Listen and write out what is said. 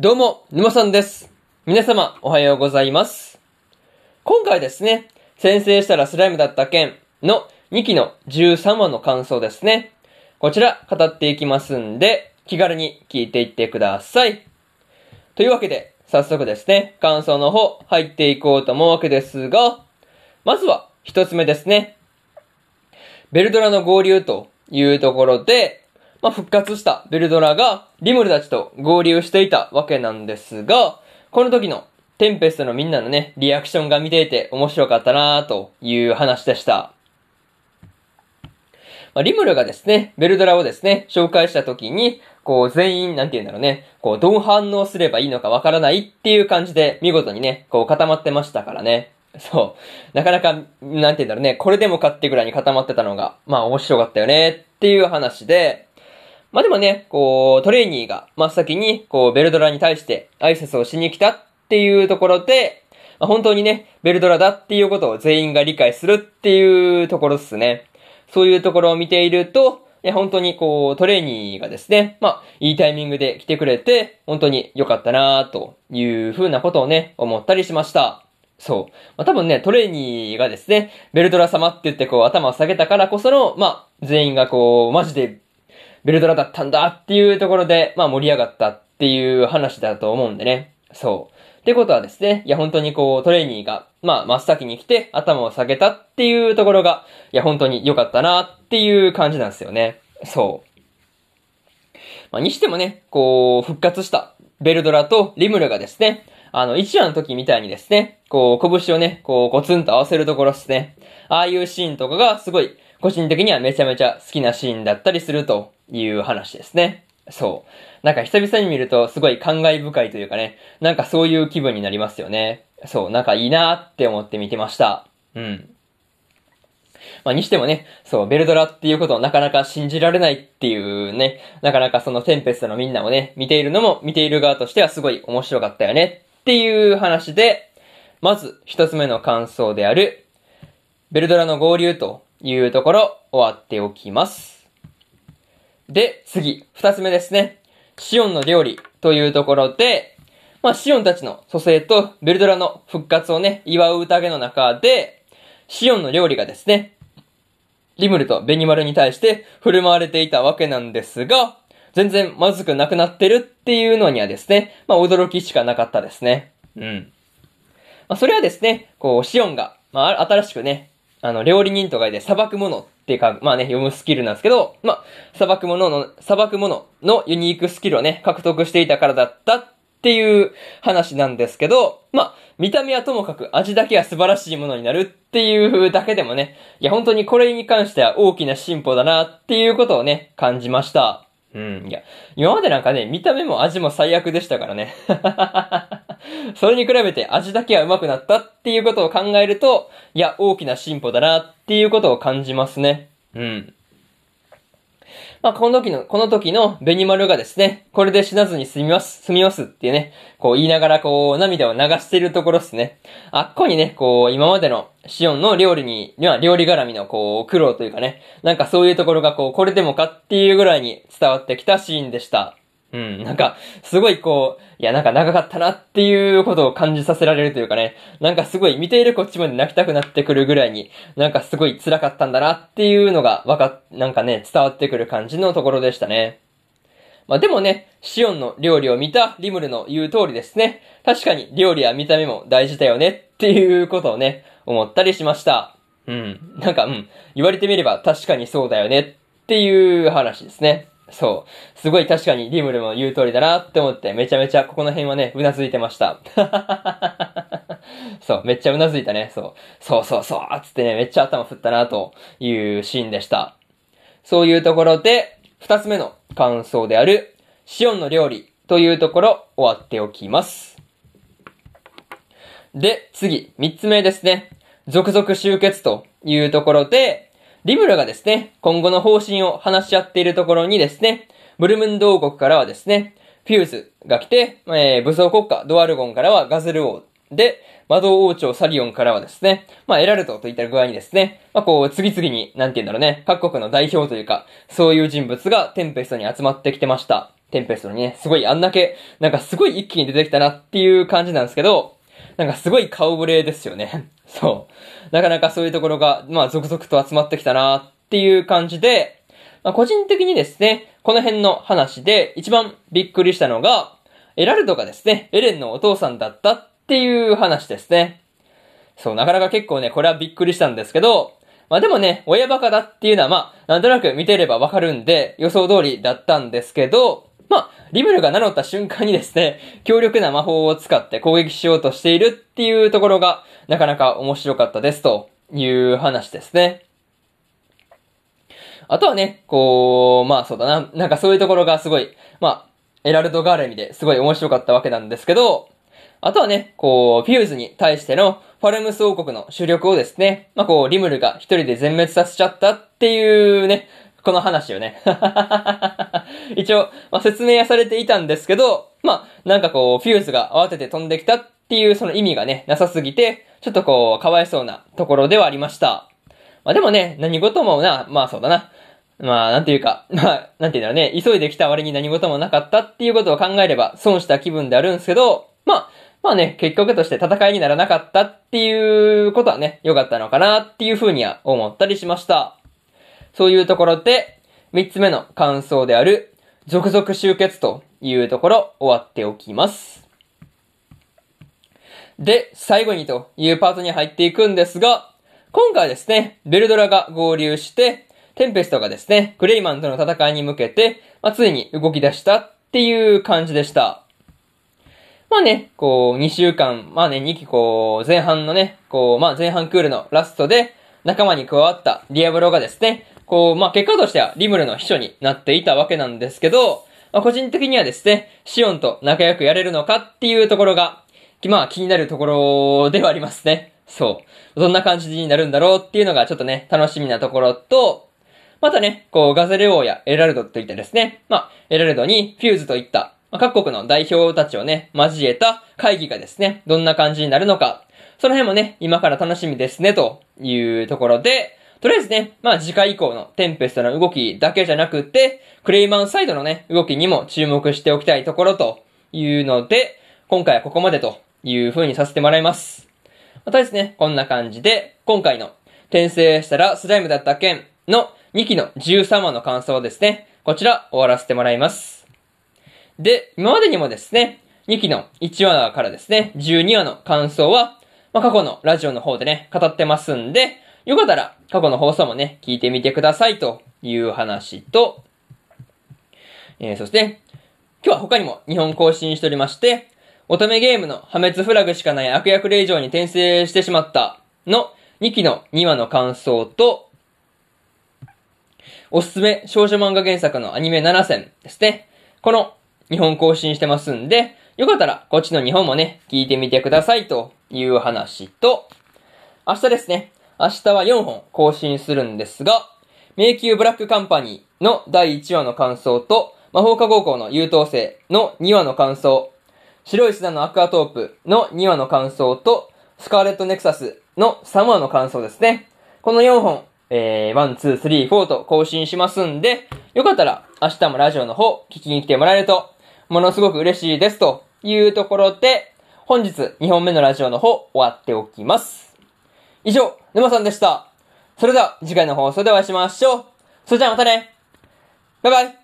どうも、沼さんです。皆様、おはようございます。今回ですね、先制したらスライムだった件の2期の13話の感想ですね。こちら、語っていきますんで、気軽に聞いていってください。というわけで、早速ですね、感想の方、入っていこうと思うわけですが、まずは、一つ目ですね。ベルドラの合流というところで、まあ、復活したベルドラがリムルたちと合流していたわけなんですが、この時のテンペストのみんなのね、リアクションが見ていて面白かったなという話でした。まあ、リムルがですね、ベルドラをですね、紹介した時に、こう全員、なんて言うんだろうね、こうどう反応すればいいのかわからないっていう感じで見事にね、こう固まってましたからね。そう。なかなか、なんて言うんだろうね、これでもかってぐらいに固まってたのが、まあ面白かったよねっていう話で、まあでもね、こう、トレーニーが真っ先に、こう、ベルドラに対して挨拶をしに来たっていうところで、まあ、本当にね、ベルドラだっていうことを全員が理解するっていうところですね。そういうところを見ていると、いや、本当にこう、トレーニーがですね、まあ、いいタイミングで来てくれて、本当に良かったなというふうなことをね、思ったりしました。そう。まあ、多分ね、トレーニーがですね、ベルドラ様って言ってこう、頭を下げたからこその、まあ、全員がこう、マジでベルドラだったんだっていうところで、まあ盛り上がったっていう話だと思うんでね。そう。ってことはですね、いや本当にこうトレーニーが、まあ真っ先に来て頭を下げたっていうところが、いや本当に良かったなっていう感じなんですよね。そう。まあにしてもね、こう復活したベルドラとリムルがですね、あの、1話の時みたいにですね、こう、拳をね、こう、コツンと合わせるところですね。ああいうシーンとかがすごい、個人的にはめちゃめちゃ好きなシーンだったりするという話ですね。そう。なんか久々に見るとすごい感慨深いというかね、なんかそういう気分になりますよね。そう、なんかいいなって思って見てました。うん。まあ、にしてもね、そう、ベルドラっていうことをなかなか信じられないっていうね、なかなかそのテンペストのみんなもね、見ているのも見ている側としてはすごい面白かったよねっていう話で、まず一つ目の感想である、ベルドラの合流というところ終わっておきます。で、次、二つ目ですね。シオンの料理というところで、まあ、シオンたちの蘇生とベルドラの復活をね、祝う宴の中で、シオンの料理がですね、リムルとベニマルに対して振る舞われていたわけなんですが、全然まずくなくなってるっていうのにはですね、まあ驚きしかなかったですね。うん。まあそれはですね、こう、シオンが、まあ新しくね、あの、料理人とかで裁くものっていうか、まあね、読むスキルなんですけど、まあ、裁くものの、裁くもののユニークスキルをね、獲得していたからだったっていう話なんですけど、まあ、見た目はともかく味だけは素晴らしいものになるっていうだけでもね、いや本当にこれに関しては大きな進歩だなっていうことをね、感じました。うん、いや、今までなんかね、見た目も味も最悪でしたからね。それに比べて味だけは上手くなったっていうことを考えると、いや、大きな進歩だなっていうことを感じますね。うん。まあ、この時の、この時のベニマルがですね、これで死なずに済みます、済みますっていうね、こう言いながらこう涙を流しているところですね。あっこにね、こう今までのシオンの料理に、には料理絡みのこう苦労というかね、なんかそういうところがこうこれでもかっていうぐらいに伝わってきたシーンでした。うん、なんか、すごいこう、いや、なんか長かったなっていうことを感じさせられるというかね、なんかすごい見ているこっちまで泣きたくなってくるぐらいに、なんかすごい辛かったんだなっていうのがわか、なんかね、伝わってくる感じのところでしたね。まあでもね、シオンの料理を見たリムルの言う通りですね。確かに料理は見た目も大事だよねっていうことをね、思ったりしました。うん。なんか、うん。言われてみれば確かにそうだよねっていう話ですね。そう。すごい確かにリムルも言う通りだなって思って、めちゃめちゃここの辺はね、うなずいてました。そう、めっちゃうなずいたね。そう。そうそうそうつってね、めっちゃ頭振ったなというシーンでした。そういうところで、二つ目の感想である、シオンの料理というところ終わっておきます。で、次、三つ目ですね。続々集結というところで、リムルがですね、今後の方針を話し合っているところにですね、ブルムンド王国からはですね、フューズが来て、えー、武装国家ドワルゴンからはガズル王で、魔導王朝サリオンからはですね、まあ、エラルトといった具合にですね、まあ、こう、次々に、なんて言うんだろうね、各国の代表というか、そういう人物がテンペストに集まってきてました。テンペストにね、すごいあんだけ、なんかすごい一気に出てきたなっていう感じなんですけど、なんかすごい顔ぶれですよね。そう。なかなかそういうところが、まあ続々と集まってきたなっていう感じで、まあ個人的にですね、この辺の話で一番びっくりしたのが、エラルドがですね、エレンのお父さんだったっていう話ですね。そう、なかなか結構ね、これはびっくりしたんですけど、まあでもね、親バカだっていうのはまあ、なんとなく見てればわかるんで、予想通りだったんですけど、まあ、リムルが名乗った瞬間にですね、強力な魔法を使って攻撃しようとしているっていうところが、なかなか面白かったですという話ですね。あとはね、こう、まあそうだな、なんかそういうところがすごい、まあ、エラルド・ガーレミですごい面白かったわけなんですけど、あとはね、こう、フューズに対してのファルムス王国の主力をですね、まあ、こう、リムルが一人で全滅させちゃったっていうね、この話をね 一応、まあ、説明はされていたんですけど、まあ、なんかこう、フューズが慌てて飛んできたっていうその意味がね、なさすぎて、ちょっとこう、かわいそうなところではありました。まあでもね、何事もな、まあそうだな。まあ、なんていうか、まあ、なんていうんだろうね、急いで来た割に何事もなかったっていうことを考えれば損した気分であるんですけど、まあ、まあね、結局として戦いにならなかったっていうことはね、良かったのかなっていうふうには思ったりしました。そういうところで、三つ目の感想である、続々集結というところ終わっておきます。で、最後にというパートに入っていくんですが、今回ですね、ベルドラが合流して、テンペストがですね、クレイマンとの戦いに向けて、まあ、ついに動き出したっていう感じでした。まあね、こう、2週間、まあね、2期こう、前半のね、こう、まあ前半クールのラストで、仲間に加わったディアブロがですね、こう、まあ結果としてはリムルの秘書になっていたわけなんですけど、まあ個人的にはですね、シオンと仲良くやれるのかっていうところが、まあ気になるところではありますね。そう。どんな感じになるんだろうっていうのがちょっとね、楽しみなところと、またね、こう、ガゼレ王やエラルドといったですね、まあ、エラルドにフューズといったまあ各国の代表たちをね、交えた会議がですね、どんな感じになるのか、その辺もね、今から楽しみですね、というところで、とりあえずね、まあ次回以降のテンペストの動きだけじゃなくて、クレイマンサイドのね、動きにも注目しておきたいところというので、今回はここまでという風にさせてもらいます。またですね、こんな感じで、今回の転生したらスライムだった件の2期の13話の感想をですね、こちら終わらせてもらいます。で、今までにもですね、2期の1話からですね、12話の感想は、まあ、過去のラジオの方でね、語ってますんで、よかったら過去の放送もね、聞いてみてくださいという話と、えー、そして、今日は他にも日本更新しておりまして、乙女ゲームの破滅フラグしかない悪役令状に転生してしまったの2期の2話の感想と、おすすめ少女漫画原作のアニメ7選ですね。この日本更新してますんで、よかったらこっちの日本もね、聞いてみてくださいという話と、明日ですね、明日は4本更新するんですが、迷宮ブラックカンパニーの第1話の感想と、魔法科高校の優等生の2話の感想、白い砂のアクアトープの2話の感想と、スカーレットネクサスの3話の感想ですね。この4本、えー、1、2、3、4と更新しますんで、よかったら明日もラジオの方聞きに来てもらえるとものすごく嬉しいですというところで、本日2本目のラジオの方終わっておきます。以上、沼さんでした。それでは次回の放送でお会いしましょう。それじゃあまたねバイバイ